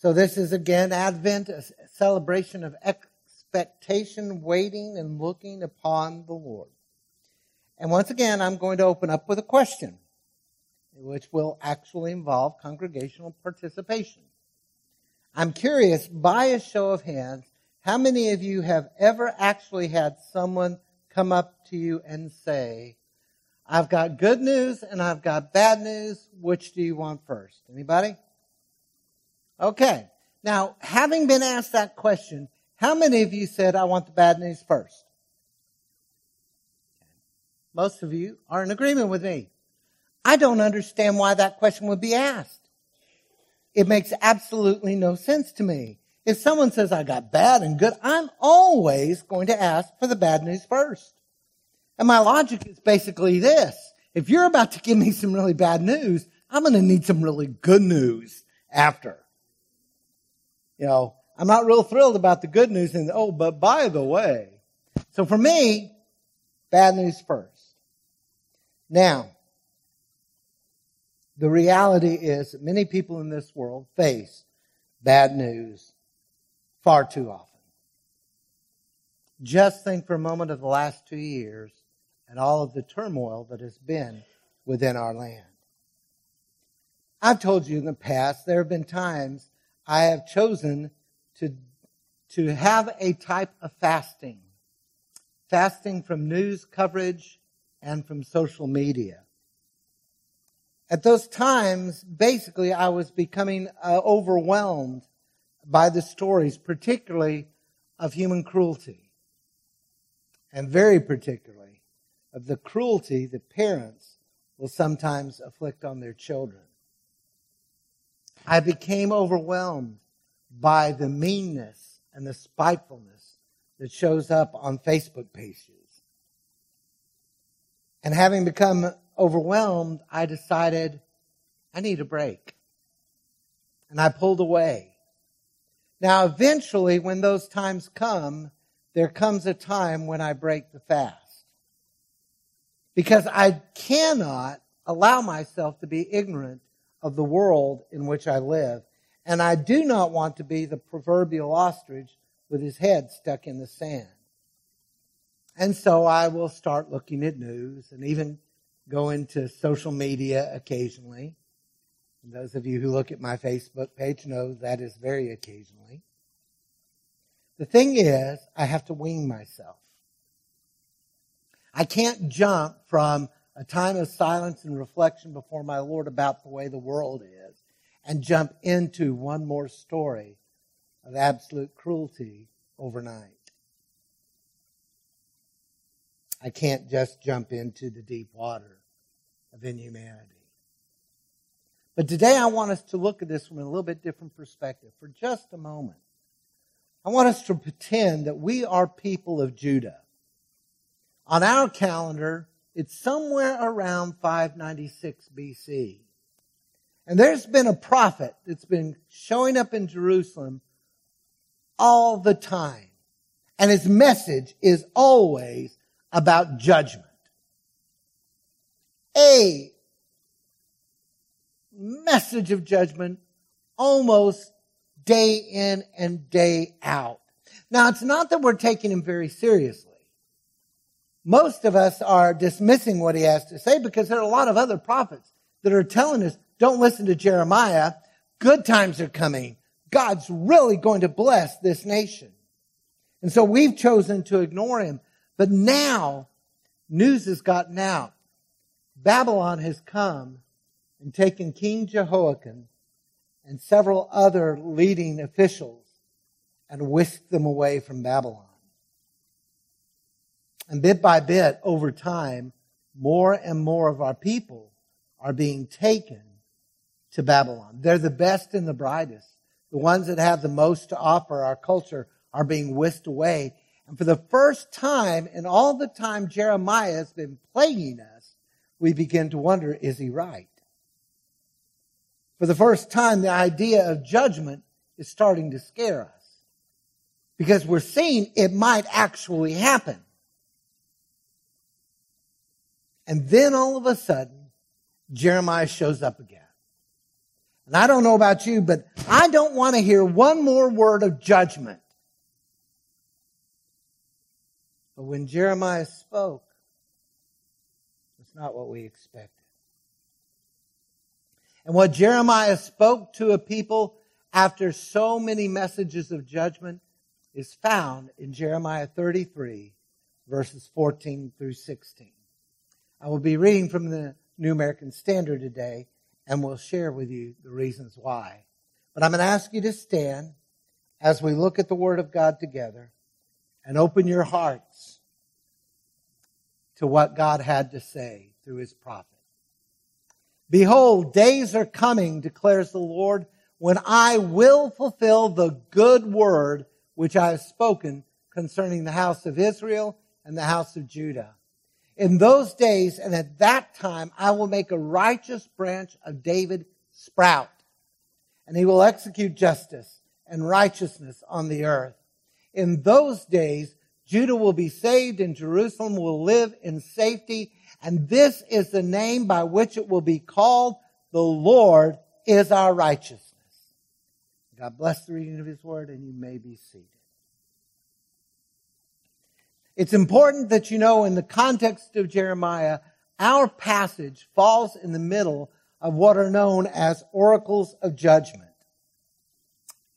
So this is again Advent, a celebration of expectation, waiting and looking upon the Lord. And once again, I'm going to open up with a question, which will actually involve congregational participation. I'm curious, by a show of hands, how many of you have ever actually had someone come up to you and say, I've got good news and I've got bad news. Which do you want first? Anybody? Okay. Now, having been asked that question, how many of you said, I want the bad news first? Most of you are in agreement with me. I don't understand why that question would be asked. It makes absolutely no sense to me. If someone says I got bad and good, I'm always going to ask for the bad news first. And my logic is basically this. If you're about to give me some really bad news, I'm going to need some really good news after. You know, I'm not real thrilled about the good news and, oh, but by the way. So for me, bad news first. Now, the reality is that many people in this world face bad news far too often. Just think for a moment of the last two years and all of the turmoil that has been within our land. I've told you in the past, there have been times I have chosen to, to have a type of fasting. Fasting from news coverage and from social media. At those times, basically, I was becoming uh, overwhelmed by the stories, particularly of human cruelty, and very particularly of the cruelty that parents will sometimes afflict on their children. I became overwhelmed by the meanness and the spitefulness that shows up on Facebook pages. And having become overwhelmed, I decided I need a break. And I pulled away. Now, eventually, when those times come, there comes a time when I break the fast. Because I cannot allow myself to be ignorant of the world in which I live. And I do not want to be the proverbial ostrich with his head stuck in the sand. And so I will start looking at news and even go into social media occasionally. And those of you who look at my Facebook page know that is very occasionally. The thing is, I have to wean myself. I can't jump from a time of silence and reflection before my Lord about the way the world is and jump into one more story of absolute cruelty overnight. I can't just jump into the deep water of inhumanity. But today I want us to look at this from a little bit different perspective for just a moment. I want us to pretend that we are people of Judah. On our calendar, it's somewhere around 596 BC. And there's been a prophet that's been showing up in Jerusalem all the time. And his message is always about judgment. A message of judgment almost day in and day out. Now, it's not that we're taking him very seriously. Most of us are dismissing what he has to say because there are a lot of other prophets that are telling us, don't listen to Jeremiah. Good times are coming. God's really going to bless this nation. And so we've chosen to ignore him. But now, news has gotten out. Babylon has come and taken King Jehoiakim and several other leading officials and whisked them away from Babylon. And bit by bit, over time, more and more of our people are being taken to Babylon. They're the best and the brightest. The ones that have the most to offer our culture are being whisked away and for the first time in all the time Jeremiah has been plaguing us, we begin to wonder, is he right? For the first time, the idea of judgment is starting to scare us. Because we're seeing it might actually happen. And then all of a sudden, Jeremiah shows up again. And I don't know about you, but I don't want to hear one more word of judgment. But when Jeremiah spoke, it's not what we expected. And what Jeremiah spoke to a people after so many messages of judgment is found in Jeremiah 33, verses 14 through 16. I will be reading from the New American Standard today, and we'll share with you the reasons why. But I'm going to ask you to stand as we look at the Word of God together and open your hearts to what God had to say through His prophet. Behold, days are coming, declares the Lord, when I will fulfill the good word which I have spoken concerning the house of Israel and the house of Judah. In those days and at that time, I will make a righteous branch of David sprout, and he will execute justice and righteousness on the earth. In those days, Judah will be saved and Jerusalem will live in safety. And this is the name by which it will be called. The Lord is our righteousness. God bless the reading of his word and you may be seated. It's important that you know in the context of Jeremiah, our passage falls in the middle of what are known as oracles of judgment.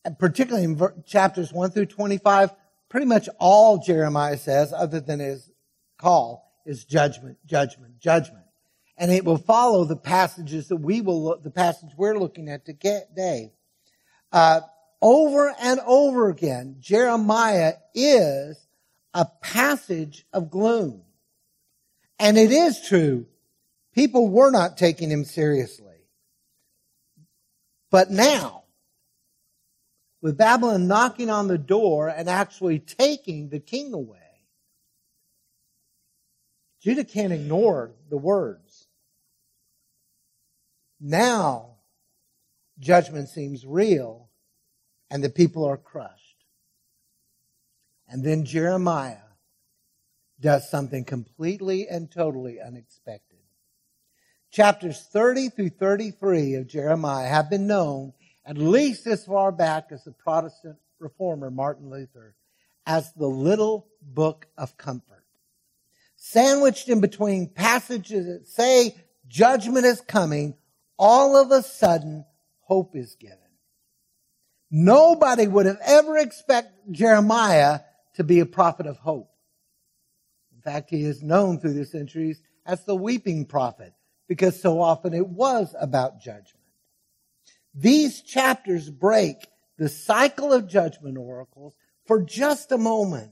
And particularly in chapters 1 through 25, pretty much all Jeremiah says, other than his call, is judgment, judgment, judgment. And it will follow the passages that we will the passage we're looking at today. Uh, over and over again, Jeremiah is a passage of gloom. And it is true. People were not taking him seriously. But now, with Babylon knocking on the door and actually taking the king away, Judah can't ignore the words. Now, judgment seems real and the people are crushed. And then Jeremiah does something completely and totally unexpected. Chapters 30 through 33 of Jeremiah have been known at least as far back as the Protestant reformer Martin Luther as the little book of comfort. Sandwiched in between passages that say judgment is coming, all of a sudden hope is given. Nobody would have ever expected Jeremiah to be a prophet of hope. In fact, he is known through the centuries as the weeping prophet because so often it was about judgment. These chapters break the cycle of judgment oracles for just a moment.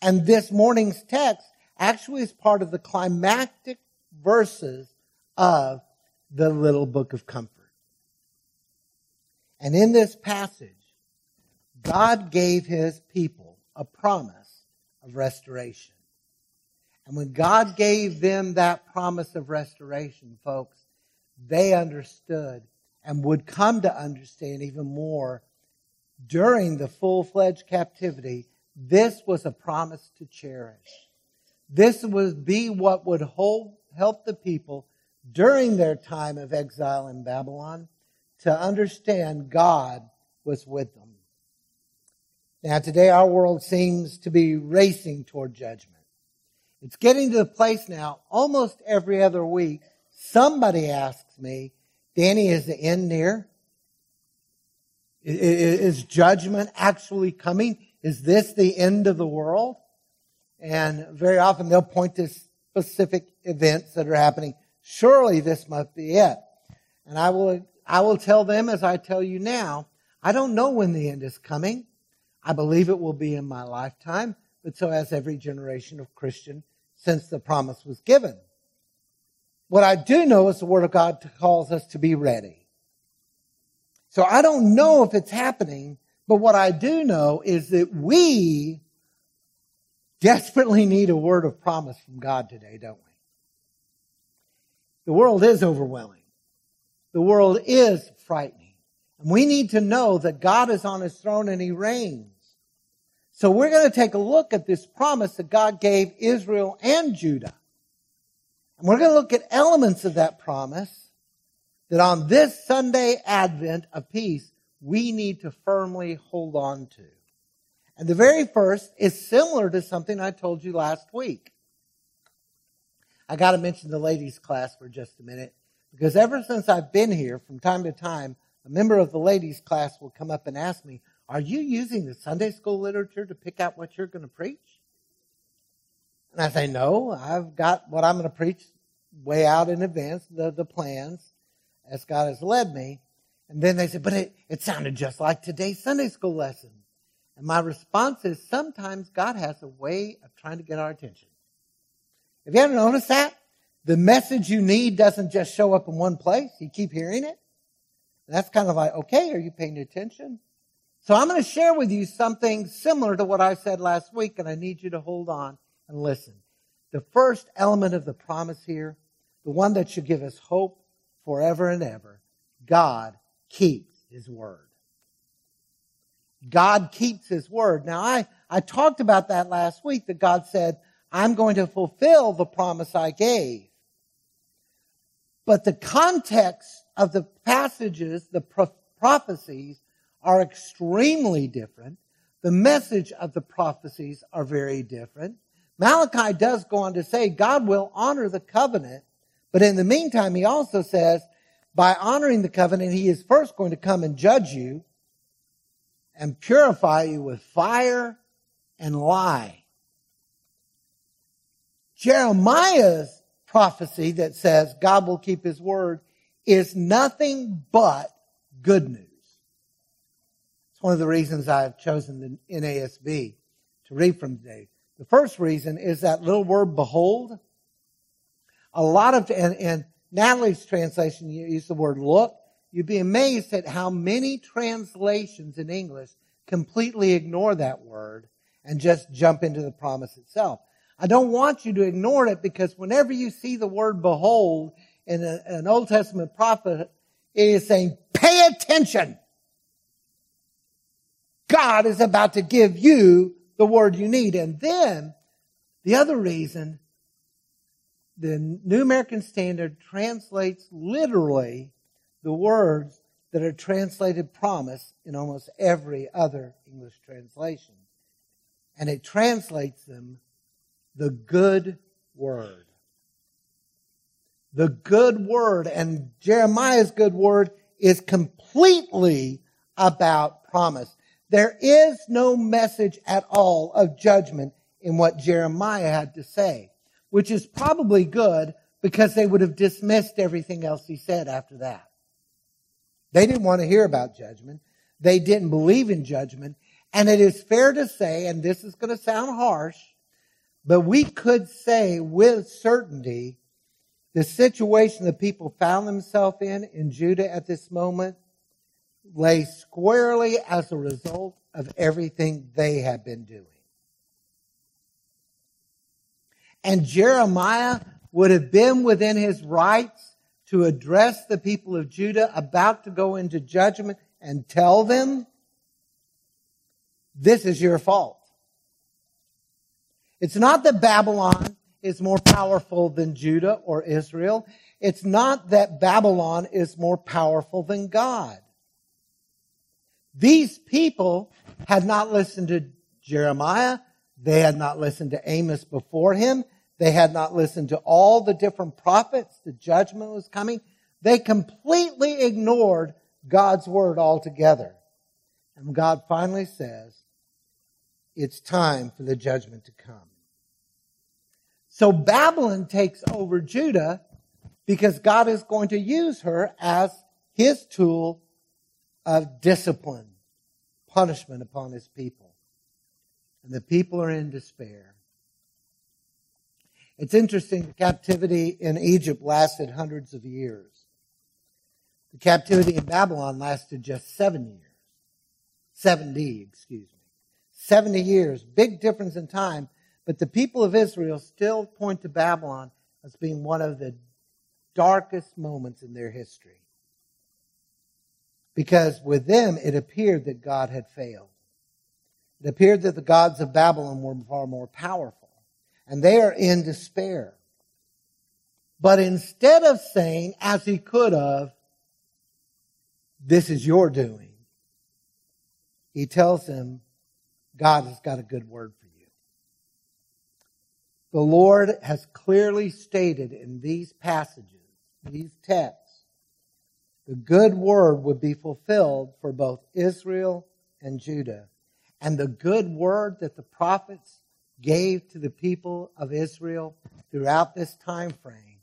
And this morning's text actually is part of the climactic verses of the little book of comfort. And in this passage, God gave his people a promise of restoration. And when God gave them that promise of restoration, folks, they understood and would come to understand even more during the full-fledged captivity. This was a promise to cherish. This would be what would hold, help the people during their time of exile in Babylon to understand God was with them. Now, today our world seems to be racing toward judgment. It's getting to the place now, almost every other week, somebody asks me, Danny, is the end near? Is judgment actually coming? Is this the end of the world? And very often they'll point to specific events that are happening. Surely this must be it. And I will, I will tell them as I tell you now, I don't know when the end is coming. I believe it will be in my lifetime, but so has every generation of Christian since the promise was given. What I do know is the Word of God calls us to be ready. So I don't know if it's happening, but what I do know is that we desperately need a word of promise from God today, don't we? The world is overwhelming. The world is frightening. And we need to know that God is on his throne and he reigns. So we're going to take a look at this promise that God gave Israel and Judah. And we're going to look at elements of that promise that on this Sunday Advent of peace, we need to firmly hold on to. And the very first is similar to something I told you last week. I got to mention the ladies class for just a minute because ever since I've been here from time to time, a member of the ladies class will come up and ask me, are you using the Sunday school literature to pick out what you're going to preach? And I say, no, I've got what I'm going to preach way out in advance, the, the plans as God has led me. And then they said, but it, it sounded just like today's Sunday school lesson. And my response is sometimes God has a way of trying to get our attention. Have you ever noticed that? The message you need doesn't just show up in one place. You keep hearing it. And that's kind of like, okay, are you paying attention? So I'm going to share with you something similar to what I said last week, and I need you to hold on and listen. The first element of the promise here, the one that should give us hope forever and ever, God keeps his word. God keeps his word. Now I, I talked about that last week that God said, I'm going to fulfill the promise I gave. But the context of the passages, the pro- prophecies are extremely different. The message of the prophecies are very different. Malachi does go on to say God will honor the covenant, but in the meantime, he also says, by honoring the covenant, he is first going to come and judge you and purify you with fire and lye. Jeremiah's prophecy that says God will keep his word is nothing but good news. One of the reasons I've chosen the NASB to read from today. The first reason is that little word behold. A lot of, and, and Natalie's translation used the word look. You'd be amazed at how many translations in English completely ignore that word and just jump into the promise itself. I don't want you to ignore it because whenever you see the word behold in a, an Old Testament prophet, it is saying, pay attention. God is about to give you the word you need. And then the other reason the New American Standard translates literally the words that are translated promise in almost every other English translation. And it translates them the good word. The good word and Jeremiah's good word is completely about promise. There is no message at all of judgment in what Jeremiah had to say, which is probably good because they would have dismissed everything else he said after that. They didn't want to hear about judgment. They didn't believe in judgment. And it is fair to say, and this is going to sound harsh, but we could say with certainty the situation the people found themselves in in Judah at this moment lay squarely as a result of everything they had been doing. And Jeremiah would have been within his rights to address the people of Judah about to go into judgment and tell them, this is your fault. It's not that Babylon is more powerful than Judah or Israel. It's not that Babylon is more powerful than God. These people had not listened to Jeremiah. They had not listened to Amos before him. They had not listened to all the different prophets. The judgment was coming. They completely ignored God's word altogether. And God finally says, it's time for the judgment to come. So Babylon takes over Judah because God is going to use her as his tool of discipline, punishment upon his people. And the people are in despair. It's interesting, the captivity in Egypt lasted hundreds of years. The captivity in Babylon lasted just seven years. 70, excuse me. 70 years. Big difference in time. But the people of Israel still point to Babylon as being one of the darkest moments in their history. Because with them, it appeared that God had failed. It appeared that the gods of Babylon were far more powerful. And they are in despair. But instead of saying, as he could have, this is your doing. He tells him, God has got a good word for you. The Lord has clearly stated in these passages, these texts, the good word would be fulfilled for both Israel and Judah. And the good word that the prophets gave to the people of Israel throughout this time frame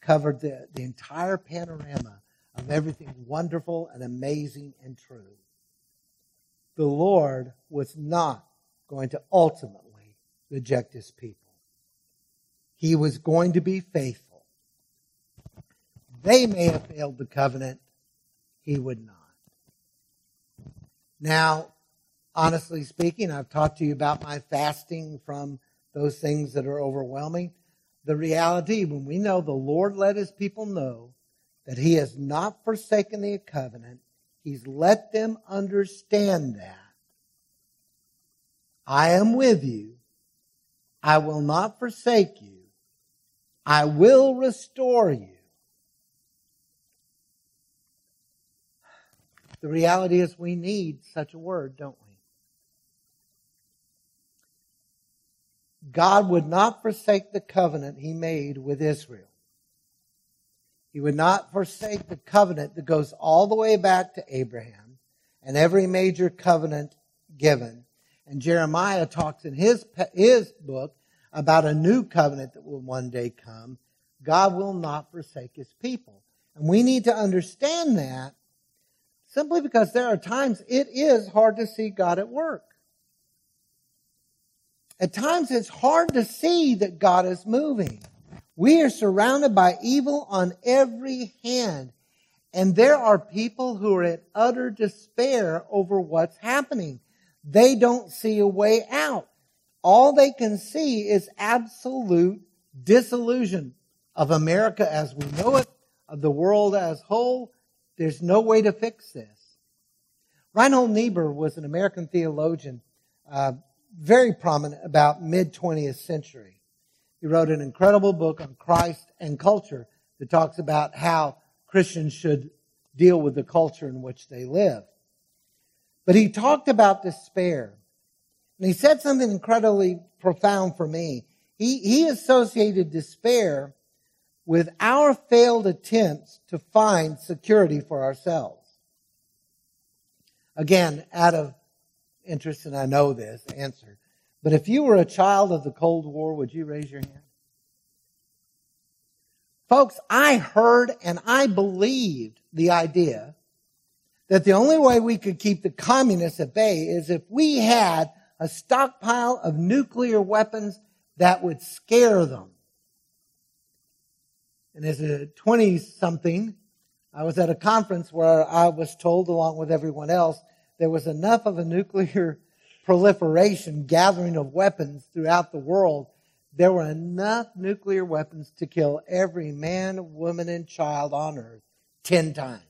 covered the, the entire panorama of everything wonderful and amazing and true. The Lord was not going to ultimately reject his people. He was going to be faithful. They may have failed the covenant. He would not. Now, honestly speaking, I've talked to you about my fasting from those things that are overwhelming. The reality, when we know the Lord let his people know that he has not forsaken the covenant, he's let them understand that. I am with you. I will not forsake you. I will restore you. The reality is we need such a word, don't we? God would not forsake the covenant he made with Israel. He would not forsake the covenant that goes all the way back to Abraham and every major covenant given. And Jeremiah talks in his, his book about a new covenant that will one day come. God will not forsake his people. And we need to understand that simply because there are times it is hard to see God at work. At times it's hard to see that God is moving. We are surrounded by evil on every hand. And there are people who are in utter despair over what's happening. They don't see a way out. All they can see is absolute disillusion of America as we know it, of the world as whole. There's no way to fix this. Reinhold Niebuhr was an American theologian, uh, very prominent about mid 20th century. He wrote an incredible book on Christ and culture that talks about how Christians should deal with the culture in which they live. But he talked about despair. And he said something incredibly profound for me. He, he associated despair with our failed attempts to find security for ourselves. Again, out of interest, and I know this answer, but if you were a child of the Cold War, would you raise your hand? Folks, I heard and I believed the idea that the only way we could keep the communists at bay is if we had a stockpile of nuclear weapons that would scare them. And as a 20 something, I was at a conference where I was told, along with everyone else, there was enough of a nuclear proliferation, gathering of weapons throughout the world, there were enough nuclear weapons to kill every man, woman, and child on earth 10 times.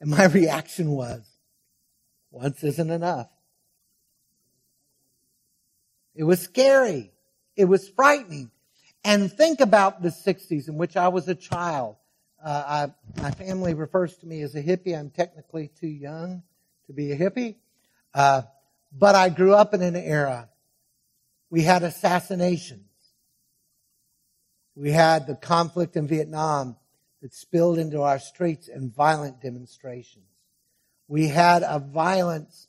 And my reaction was, once isn't enough. It was scary. It was frightening. And think about the 60s in which I was a child. Uh, I, my family refers to me as a hippie. I'm technically too young to be a hippie. Uh, but I grew up in an era. We had assassinations. We had the conflict in Vietnam that spilled into our streets and violent demonstrations. We had a violence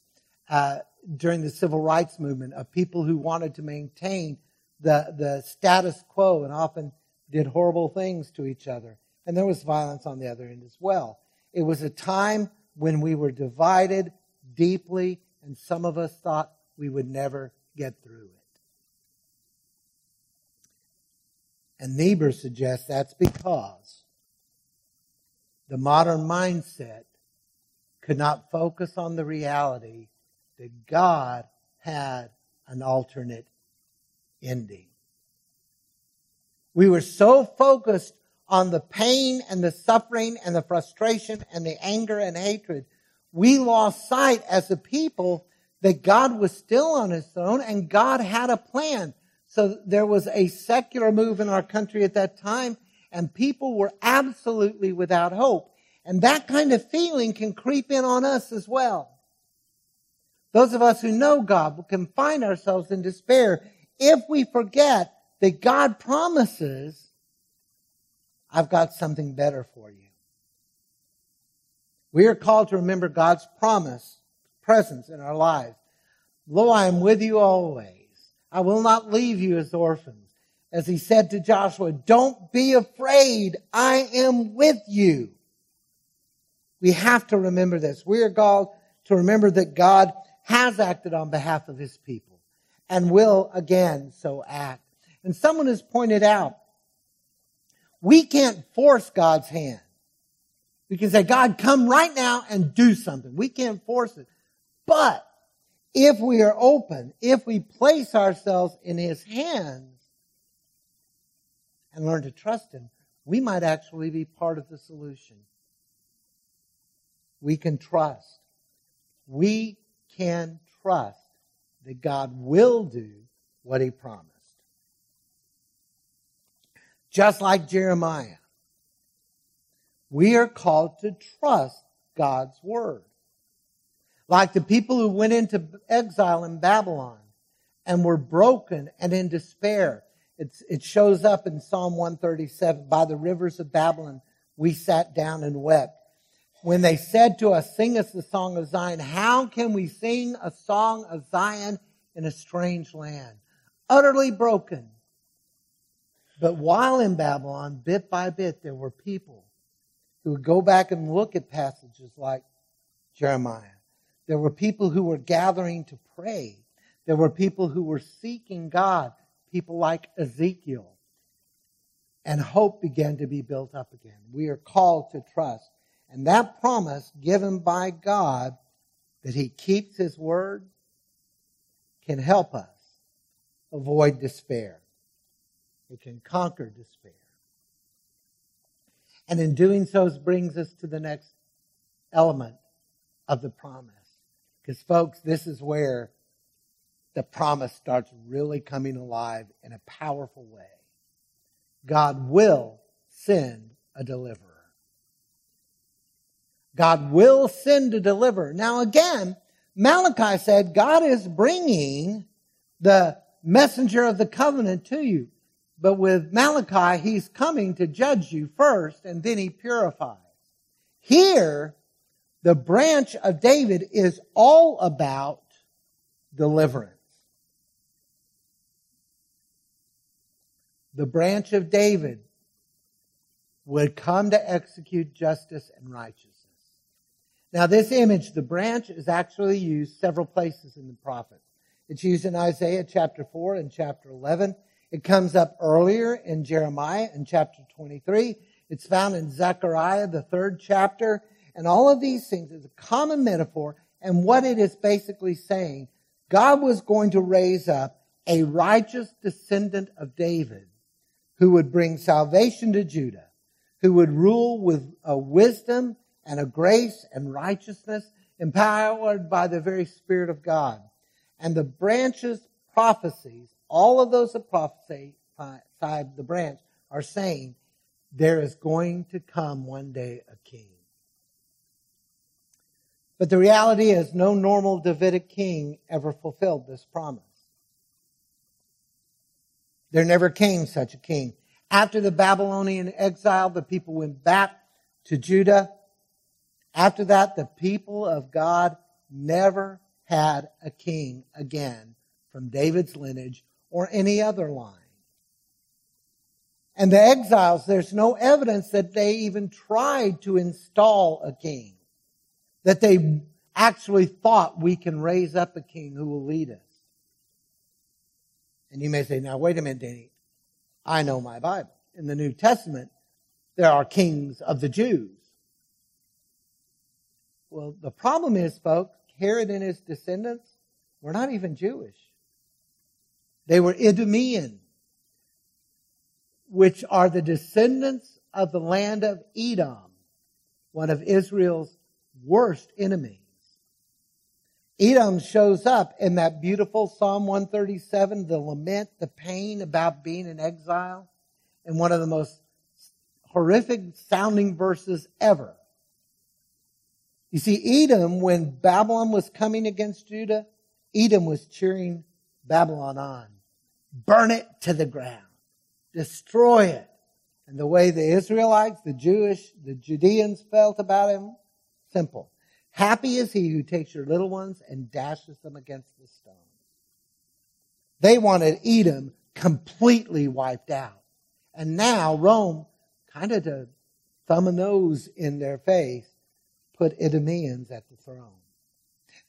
uh, during the civil rights movement of people who wanted to maintain the, the status quo and often did horrible things to each other. And there was violence on the other end as well. It was a time when we were divided deeply, and some of us thought we would never get through it. And Niebuhr suggests that's because the modern mindset could not focus on the reality that God had an alternate ending. We were so focused on the pain and the suffering and the frustration and the anger and hatred, we lost sight as a people that God was still on his throne and God had a plan. So there was a secular move in our country at that time and people were absolutely without hope. And that kind of feeling can creep in on us as well. Those of us who know God can find ourselves in despair if we forget that God promises, I've got something better for you. We are called to remember God's promise, presence in our lives. Lo, I am with you always. I will not leave you as orphans. As he said to Joshua, don't be afraid. I am with you. We have to remember this. We are called to remember that God has acted on behalf of his people and will again so act. And someone has pointed out, we can't force God's hand. We can say, God, come right now and do something. We can't force it. But if we are open, if we place ourselves in his hands and learn to trust him, we might actually be part of the solution. We can trust. We can trust that God will do what he promised. Just like Jeremiah, we are called to trust God's word. Like the people who went into exile in Babylon and were broken and in despair. It's, it shows up in Psalm 137. By the rivers of Babylon, we sat down and wept. When they said to us, sing us the song of Zion, how can we sing a song of Zion in a strange land? Utterly broken. But while in Babylon, bit by bit, there were people who would go back and look at passages like Jeremiah. There were people who were gathering to pray. There were people who were seeking God, people like Ezekiel. And hope began to be built up again. We are called to trust. And that promise given by God that He keeps His word can help us avoid despair. It can conquer despair. And in doing so, brings us to the next element of the promise. Because, folks, this is where the promise starts really coming alive in a powerful way. God will send a deliverer. God will send a deliverer. Now, again, Malachi said God is bringing the messenger of the covenant to you. But with Malachi, he's coming to judge you first and then he purifies. Here, the branch of David is all about deliverance. The branch of David would come to execute justice and righteousness. Now, this image, the branch, is actually used several places in the prophets. It's used in Isaiah chapter 4 and chapter 11. It comes up earlier in Jeremiah in chapter 23. It's found in Zechariah, the third chapter. And all of these things is a common metaphor. And what it is basically saying, God was going to raise up a righteous descendant of David who would bring salvation to Judah, who would rule with a wisdom and a grace and righteousness empowered by the very Spirit of God. And the branches prophecies all of those that prophesy the branch are saying there is going to come one day a king. But the reality is no normal Davidic king ever fulfilled this promise. There never came such a king. After the Babylonian exile, the people went back to Judah. After that, the people of God never had a king again from David's lineage or any other line. And the exiles, there's no evidence that they even tried to install a king, that they actually thought we can raise up a king who will lead us. And you may say, now wait a minute, Danny. I know my Bible. In the New Testament, there are kings of the Jews. Well, the problem is, folks, Herod and his descendants were not even Jewish. They were Idumean, which are the descendants of the land of Edom, one of Israel's worst enemies. Edom shows up in that beautiful Psalm 137, the lament, the pain about being in exile, in one of the most horrific sounding verses ever. You see, Edom, when Babylon was coming against Judah, Edom was cheering Babylon on. Burn it to the ground. Destroy it. And the way the Israelites, the Jewish, the Judeans felt about him, simple. Happy is he who takes your little ones and dashes them against the stones. They wanted Edom completely wiped out. And now Rome, kind of to thumb a nose in their face, put Idumeans at the throne.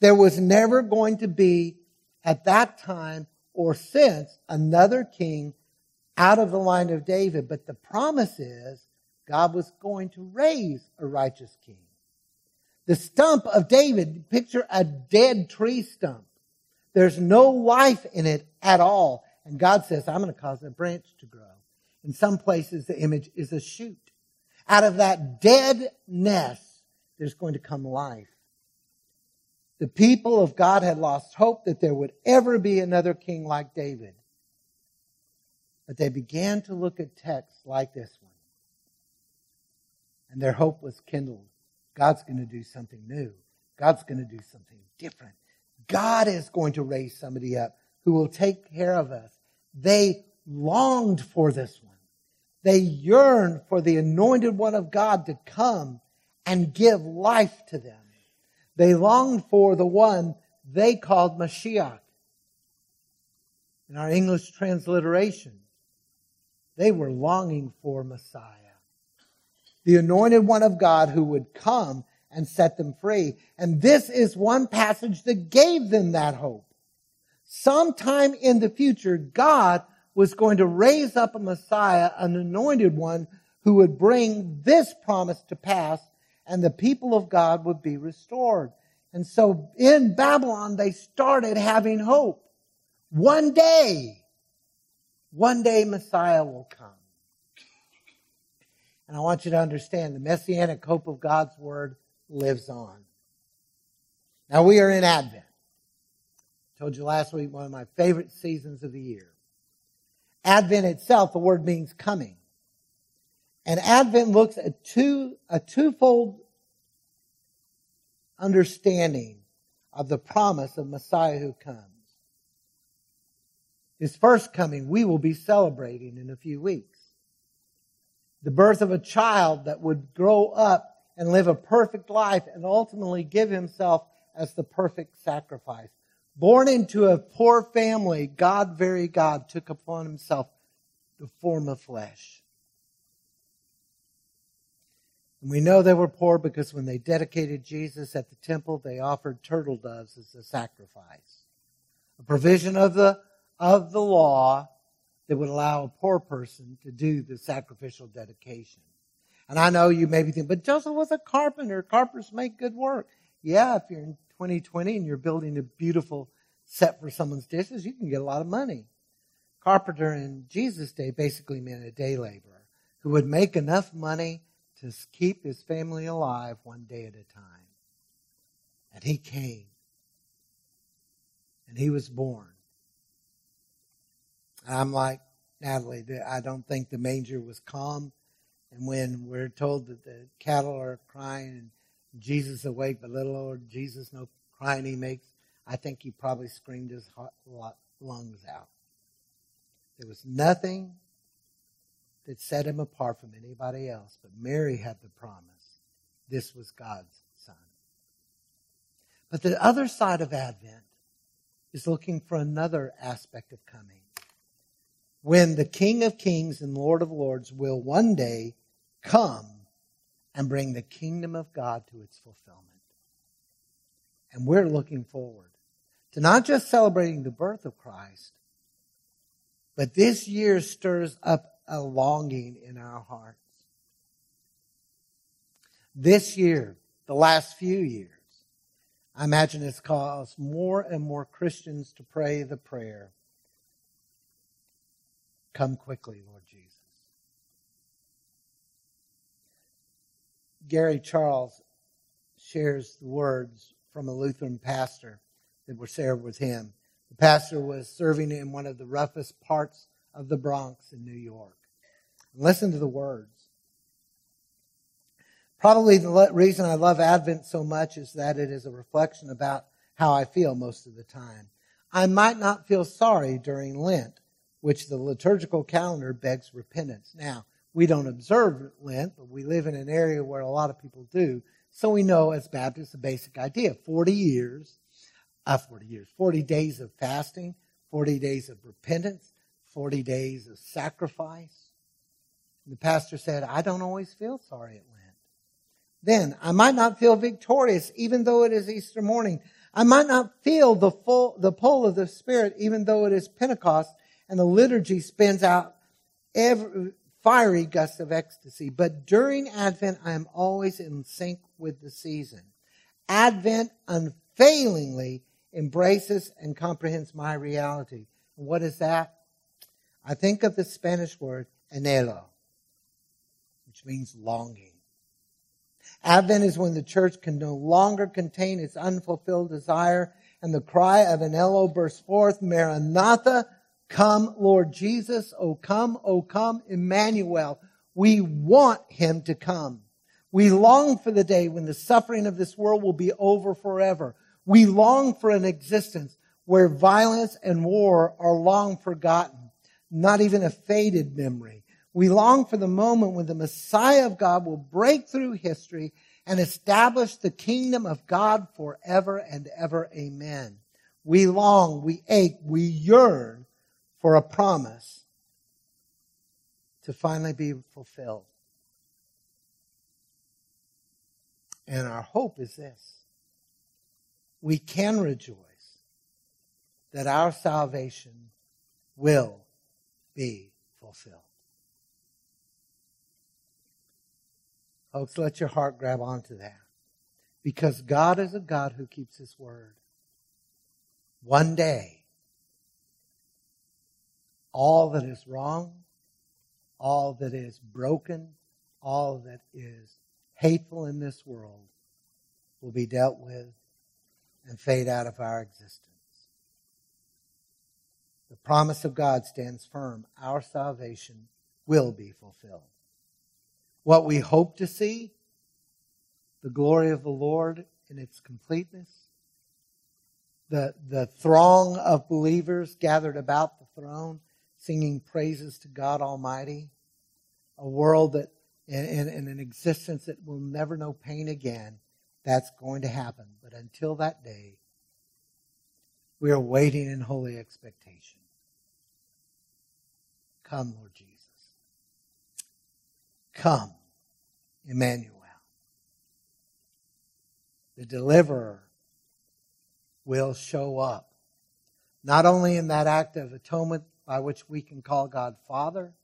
There was never going to be, at that time or since, another king out of the line of David. But the promise is God was going to raise a righteous king. The stump of David, picture a dead tree stump. There's no life in it at all. And God says, I'm going to cause a branch to grow. In some places, the image is a shoot. Out of that dead nest, there's going to come life. The people of God had lost hope that there would ever be another king like David. But they began to look at texts like this one. And their hope was kindled. God's going to do something new. God's going to do something different. God is going to raise somebody up who will take care of us. They longed for this one. They yearned for the anointed one of God to come and give life to them. They longed for the one they called Mashiach. In our English transliteration, they were longing for Messiah. The anointed one of God who would come and set them free. And this is one passage that gave them that hope. Sometime in the future, God was going to raise up a Messiah, an anointed one, who would bring this promise to pass, and the people of God would be restored. And so in Babylon, they started having hope. One day, one day Messiah will come. And I want you to understand the messianic hope of God's word lives on. Now we are in Advent. I told you last week one of my favorite seasons of the year. Advent itself, the word means coming. And Advent looks at two, a twofold understanding of the promise of Messiah who comes. His first coming, we will be celebrating in a few weeks. The birth of a child that would grow up and live a perfect life and ultimately give himself as the perfect sacrifice. Born into a poor family, God, very God, took upon himself the form of flesh. And we know they were poor because when they dedicated Jesus at the temple, they offered turtle doves as a sacrifice. A provision of the, of the law that would allow a poor person to do the sacrificial dedication. And I know you may be thinking, but Joseph was a carpenter. Carpenters make good work. Yeah, if you're in 2020 and you're building a beautiful set for someone's dishes, you can get a lot of money. Carpenter in Jesus' day basically meant a day laborer who would make enough money to keep his family alive one day at a time. And he came. And he was born. And I'm like, Natalie, I don't think the manger was calm. And when we're told that the cattle are crying and Jesus awake, but little Lord Jesus, no crying he makes, I think he probably screamed his lungs out. There was nothing that set him apart from anybody else, but Mary had the promise. This was God's son. But the other side of Advent is looking for another aspect of coming when the King of Kings and Lord of Lords will one day come and bring the kingdom of God to its fulfillment. And we're looking forward to not just celebrating the birth of Christ, but this year stirs up a longing in our hearts. This year, the last few years, I imagine it's caused more and more Christians to pray the prayer Come quickly, Lord Jesus. Gary Charles shares the words from a Lutheran pastor that were shared with him. The pastor was serving in one of the roughest parts of the Bronx in New York. Listen to the words. Probably the reason I love Advent so much is that it is a reflection about how I feel most of the time. I might not feel sorry during Lent, which the liturgical calendar begs repentance. Now, we don't observe Lent, but we live in an area where a lot of people do. So we know as Baptists the basic idea 40 years, uh, 40 years, 40 days of fasting, 40 days of repentance, 40 days of sacrifice. The pastor said, I don't always feel sorry at Lent. Then I might not feel victorious even though it is Easter morning. I might not feel the full, the pull of the Spirit even though it is Pentecost and the liturgy spins out every fiery gust of ecstasy. But during Advent, I am always in sync with the season. Advent unfailingly embraces and comprehends my reality. What is that? I think of the Spanish word anhelo, which means longing. Advent is when the church can no longer contain its unfulfilled desire and the cry of anhelo bursts forth, Maranatha, come Lord Jesus, O come, O come, Emmanuel. We want him to come. We long for the day when the suffering of this world will be over forever. We long for an existence where violence and war are long forgotten, not even a faded memory. We long for the moment when the Messiah of God will break through history and establish the kingdom of God forever and ever. Amen. We long, we ache, we yearn for a promise to finally be fulfilled. And our hope is this. We can rejoice that our salvation will be fulfilled. Folks, let your heart grab onto that. Because God is a God who keeps his word. One day, all that is wrong, all that is broken, all that is hateful in this world will be dealt with and fade out of our existence. The promise of God stands firm. Our salvation will be fulfilled what we hope to see, the glory of the Lord in its completeness, the, the throng of believers gathered about the throne singing praises to God Almighty, a world that in, in, an existence that will never know pain again, that's going to happen. But until that day, we are waiting in holy expectation. Come, Lord Jesus. Come, Emmanuel. The deliverer will show up. Not only in that act of atonement by which we can call God Father,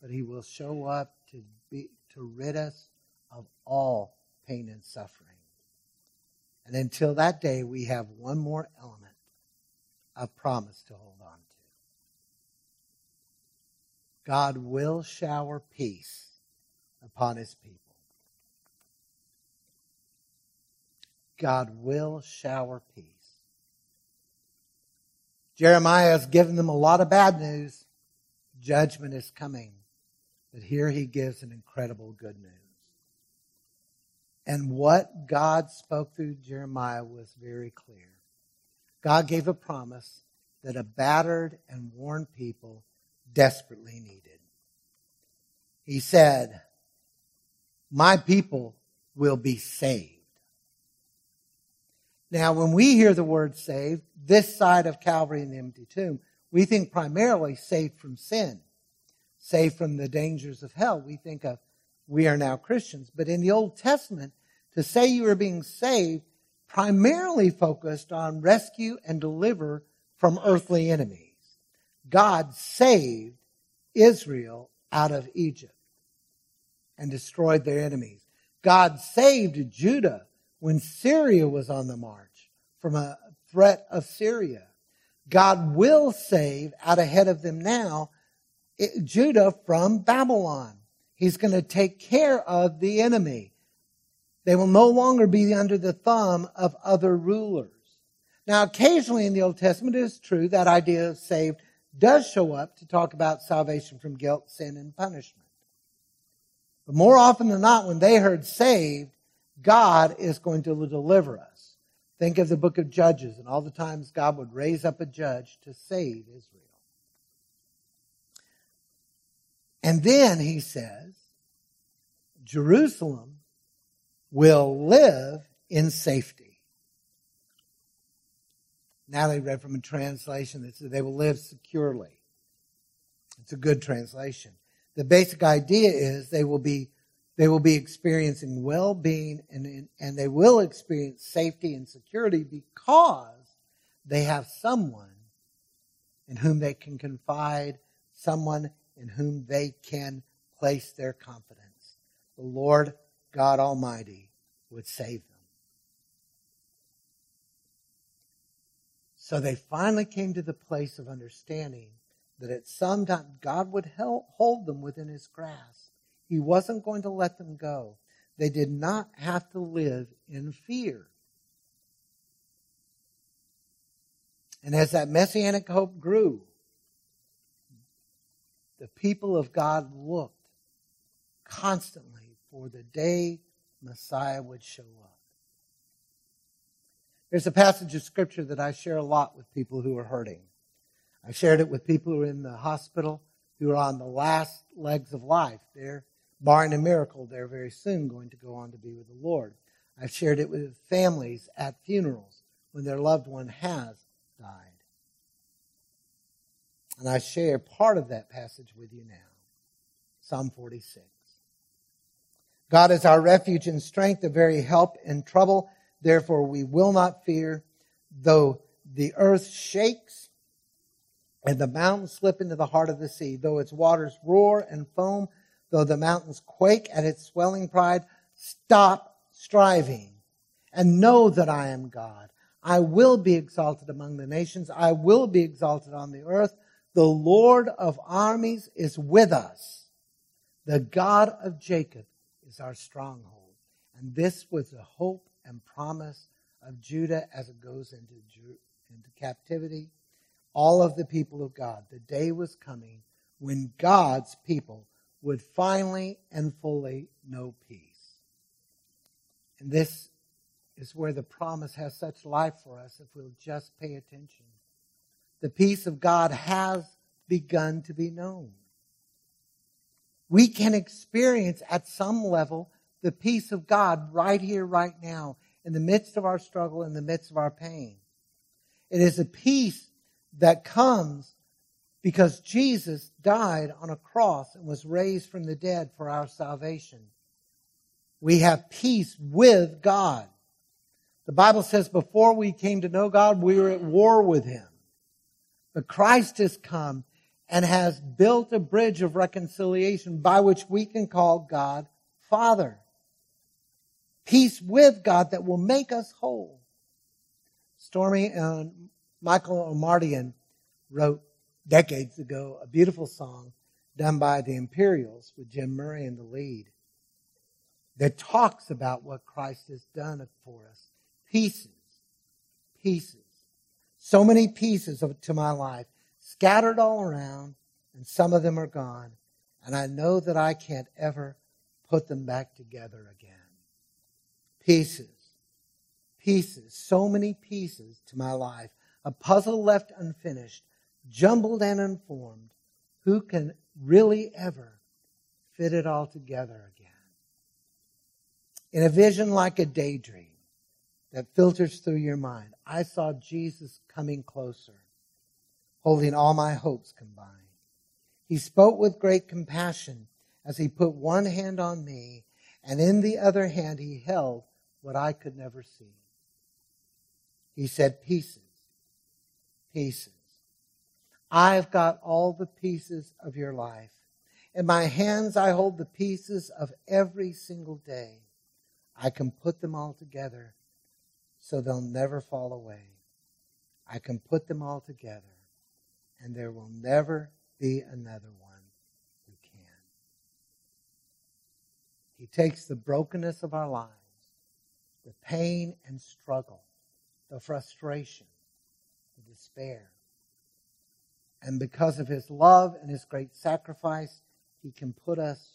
but he will show up to be to rid us of all pain and suffering. And until that day, we have one more element of promise to hold on to. God will shower peace upon his people. God will shower peace. Jeremiah has given them a lot of bad news. Judgment is coming. But here he gives an incredible good news. And what God spoke through Jeremiah was very clear. God gave a promise that a battered and worn people desperately needed. He said, My people will be saved. Now, when we hear the word saved, this side of Calvary and the empty tomb, we think primarily saved from sin, saved from the dangers of hell. We think of we are now Christians. But in the Old Testament, to say you are being saved primarily focused on rescue and deliver from earthly enemies. God saved Israel out of Egypt and destroyed their enemies. God saved Judah when Syria was on the march from a threat of Syria. God will save out ahead of them now eh, Judah from Babylon. He's going to take care of the enemy. They will no longer be under the thumb of other rulers. Now, occasionally in the Old Testament, it is true that idea of saved does show up to talk about salvation from guilt, sin, and punishment. But more often than not, when they heard saved, God is going to deliver us. Think of the book of Judges and all the times God would raise up a judge to save Israel. And then he says, Jerusalem will live in safety. Natalie read from a translation that said they will live securely. It's a good translation. The basic idea is they will be they will be experiencing well-being and, and they will experience safety and security because they have someone in whom they can confide, someone in whom they can place their confidence. The Lord God Almighty would save them. So they finally came to the place of understanding that at some time God would help hold them within his grasp. He wasn't going to let them go. They did not have to live in fear. And as that messianic hope grew, the people of God looked constantly for the day Messiah would show up. There's a passage of scripture that I share a lot with people who are hurting. I shared it with people who are in the hospital, who are on the last legs of life. They're, barring a miracle, they're very soon going to go on to be with the Lord. I've shared it with families at funerals when their loved one has died. And I share part of that passage with you now. Psalm 46. God is our refuge and strength, a very help in trouble. Therefore we will not fear, though the earth shakes and the mountains slip into the heart of the sea, though its waters roar and foam, though the mountains quake at its swelling pride, stop striving and know that I am God. I will be exalted among the nations. I will be exalted on the earth. The Lord of armies is with us. The God of Jacob is our stronghold. And this was the hope and promise of Judah as it goes into, into captivity. All of the people of God. The day was coming when God's people would finally and fully know peace. And this is where the promise has such life for us if we'll just pay attention the peace of God has begun to be known. We can experience at some level the peace of God right here, right now, in the midst of our struggle, in the midst of our pain. It is a peace that comes because Jesus died on a cross and was raised from the dead for our salvation. We have peace with God. The Bible says before we came to know God, we were at war with Him. But Christ has come and has built a bridge of reconciliation by which we can call God Father. Peace with God that will make us whole. Stormie and Michael Omartian wrote decades ago a beautiful song done by the Imperials with Jim Murray in the lead that talks about what Christ has done for us. Pieces, pieces so many pieces of, to my life, scattered all around, and some of them are gone. And I know that I can't ever put them back together again. Pieces, pieces, so many pieces to my life. A puzzle left unfinished, jumbled and unformed. Who can really ever fit it all together again? In a vision like a daydream, that filters through your mind. I saw Jesus coming closer, holding all my hopes combined. He spoke with great compassion as he put one hand on me, and in the other hand he held what I could never see. He said, Pieces, pieces. I've got all the pieces of your life. In my hands, I hold the pieces of every single day. I can put them all together so they'll never fall away. I can put them all together, and there will never be another one who can. He takes the brokenness of our lives, the pain and struggle, the frustration, the despair, and because of his love and his great sacrifice, he can put us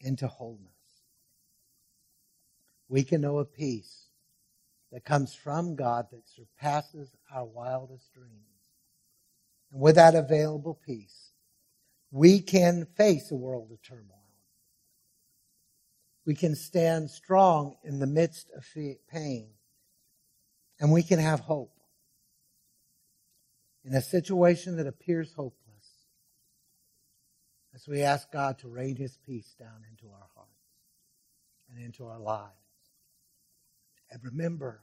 into wholeness. We can know a peace that comes from God that surpasses our wildest dreams. And with that available peace, we can face a world of turmoil. We can stand strong in the midst of pain. And we can have hope. In a situation that appears hopeless, as we ask God to rain his peace down into our hearts and into our lives. And remember,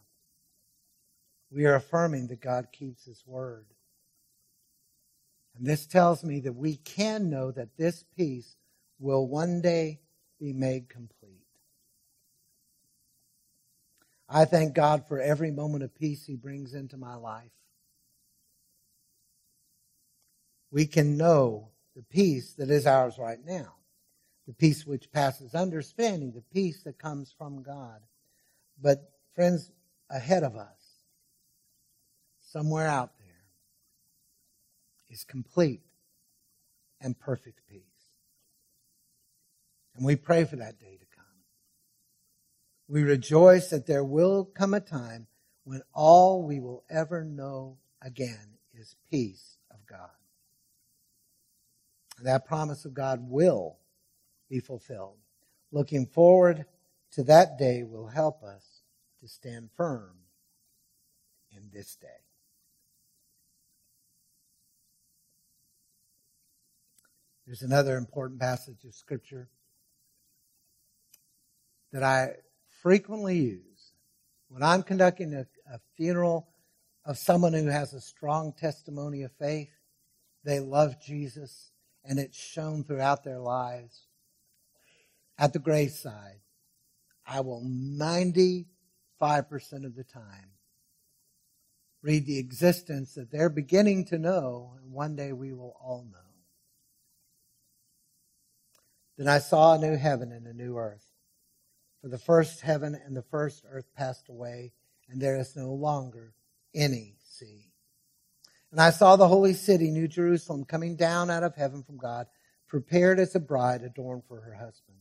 we are affirming that God keeps his word. And this tells me that we can know that this peace will one day be made complete. I thank God for every moment of peace he brings into my life. We can know the peace that is ours right now, the peace which passes understanding, the peace that comes from God. But, friends, ahead of us, somewhere out there, is complete and perfect peace. And we pray for that day to come. We rejoice that there will come a time when all we will ever know again is peace of God. And That promise of God will be fulfilled. Looking forward to that day will help us to stand firm in this day. There's another important passage of Scripture that I frequently use when I'm conducting a, a, funeral of someone who has a strong testimony of faith. They love Jesus and it's shown throughout their lives. At the graveside, I will 95% of the time read the existence that they're beginning to know, and one day we will all know. Then I saw a new heaven and a new earth. For the first heaven and the first earth passed away, and there is no longer any sea. And I saw the holy city, New Jerusalem, coming down out of heaven from God, prepared as a bride adorned for her husband.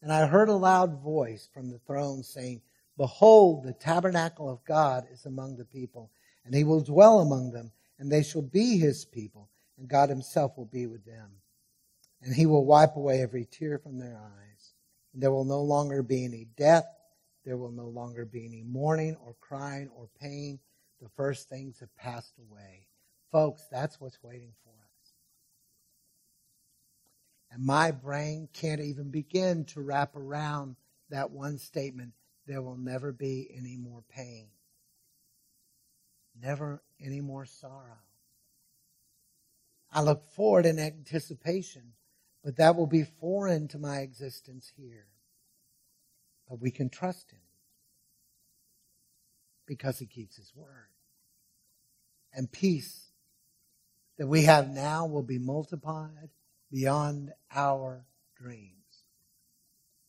And I heard a loud voice from the throne saying, Behold, the tabernacle of God is among the people, and he will dwell among them, and they shall be his people, and God himself will be with them. And he will wipe away every tear from their eyes. And there will no longer be any death, there will no longer be any mourning or crying or pain. The first things have passed away. Folks, that's what's waiting for us. And my brain can't even begin to wrap around that one statement there will never be any more pain, never any more sorrow. I look forward in anticipation, but that will be foreign to my existence here. But we can trust Him because He keeps His word. And peace that we have now will be multiplied beyond our dreams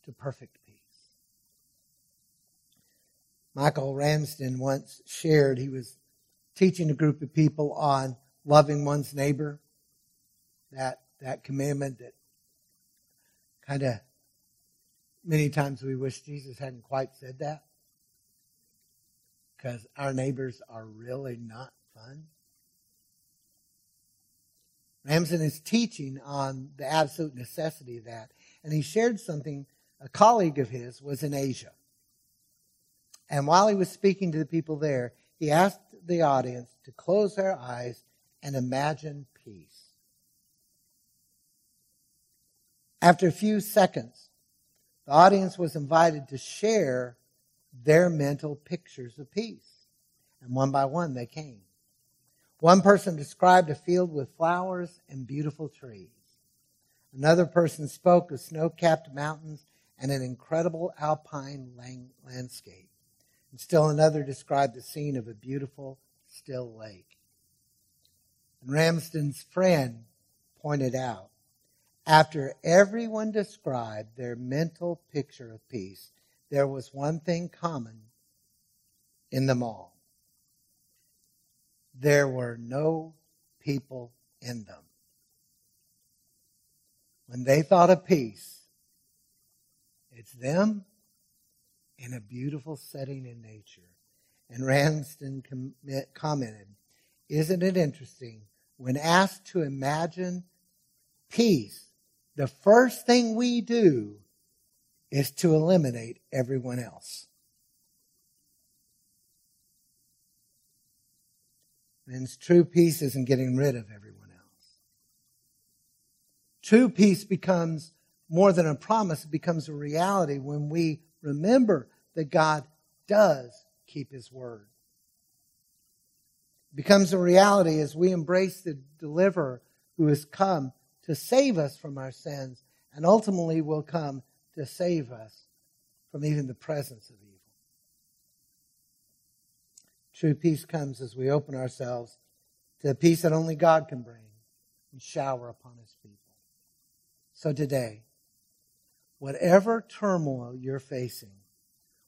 to perfect peace. Michael Ramsden once shared, he was teaching a group of people on loving one's neighbor, that, that commandment that kind of many times we wish Jesus hadn't quite said that because our neighbors are really not fun. Ramsden is teaching on the absolute necessity of that. And he shared something, a colleague of his was in Asia. And while he was speaking to the people there, he asked the audience to close their eyes and imagine peace. After a few seconds, the audience was invited to share their mental pictures of peace. And one by one they came. One person described a field with flowers and beautiful trees. Another person spoke of snow capped mountains and an incredible alpine landscape. And still another described the scene of a beautiful, still lake. And Ramsden's friend pointed out after everyone described their mental picture of peace, there was one thing common in them all there were no people in them. When they thought of peace, It's them in a beautiful setting in nature. And Ramsden commented, Isn't it interesting? When asked to imagine peace, the first thing we do is to eliminate everyone else. And true peace isn't getting rid of everyone else. True peace becomes more than a promise, it becomes a reality when we remember that God does keep his word. It becomes a reality as we embrace the deliverer who has come to save us from our sins and ultimately will come to save us from even the presence of evil. True peace comes as we open ourselves to the peace that only God can bring and shower upon his people. So today, whatever turmoil you're facing,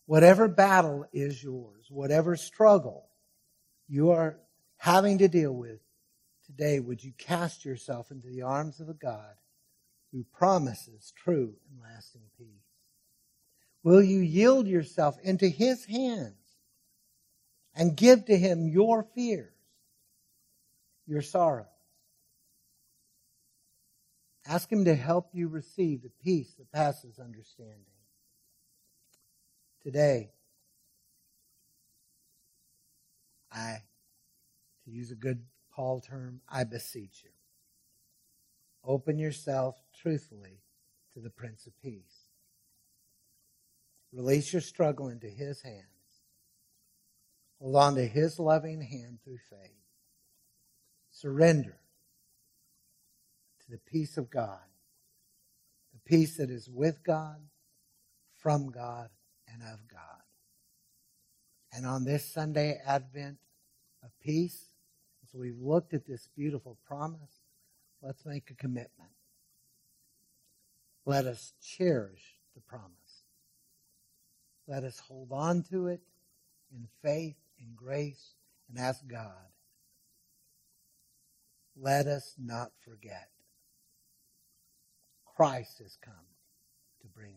whatever battle is yours, whatever struggle you are having to deal with today, would you cast yourself into the arms of a God who promises true and lasting peace? Will you yield yourself into his hands and give to him your fears, your sorrows. Ask him to help you receive the peace that passes understanding. Today, I, to use a good Paul term, I beseech you. Open yourself truthfully to the Prince of Peace. Release your struggle into his hands Hold on to His loving hand through faith. Surrender to the peace of God, the peace that is with God, from God, and of God. And on this Sunday Advent of peace, we've looked at this beautiful promise, let's make a commitment. Let us cherish the promise. Let us hold on to it in faith in grace and ask God, let us not forget Christ has come to bring.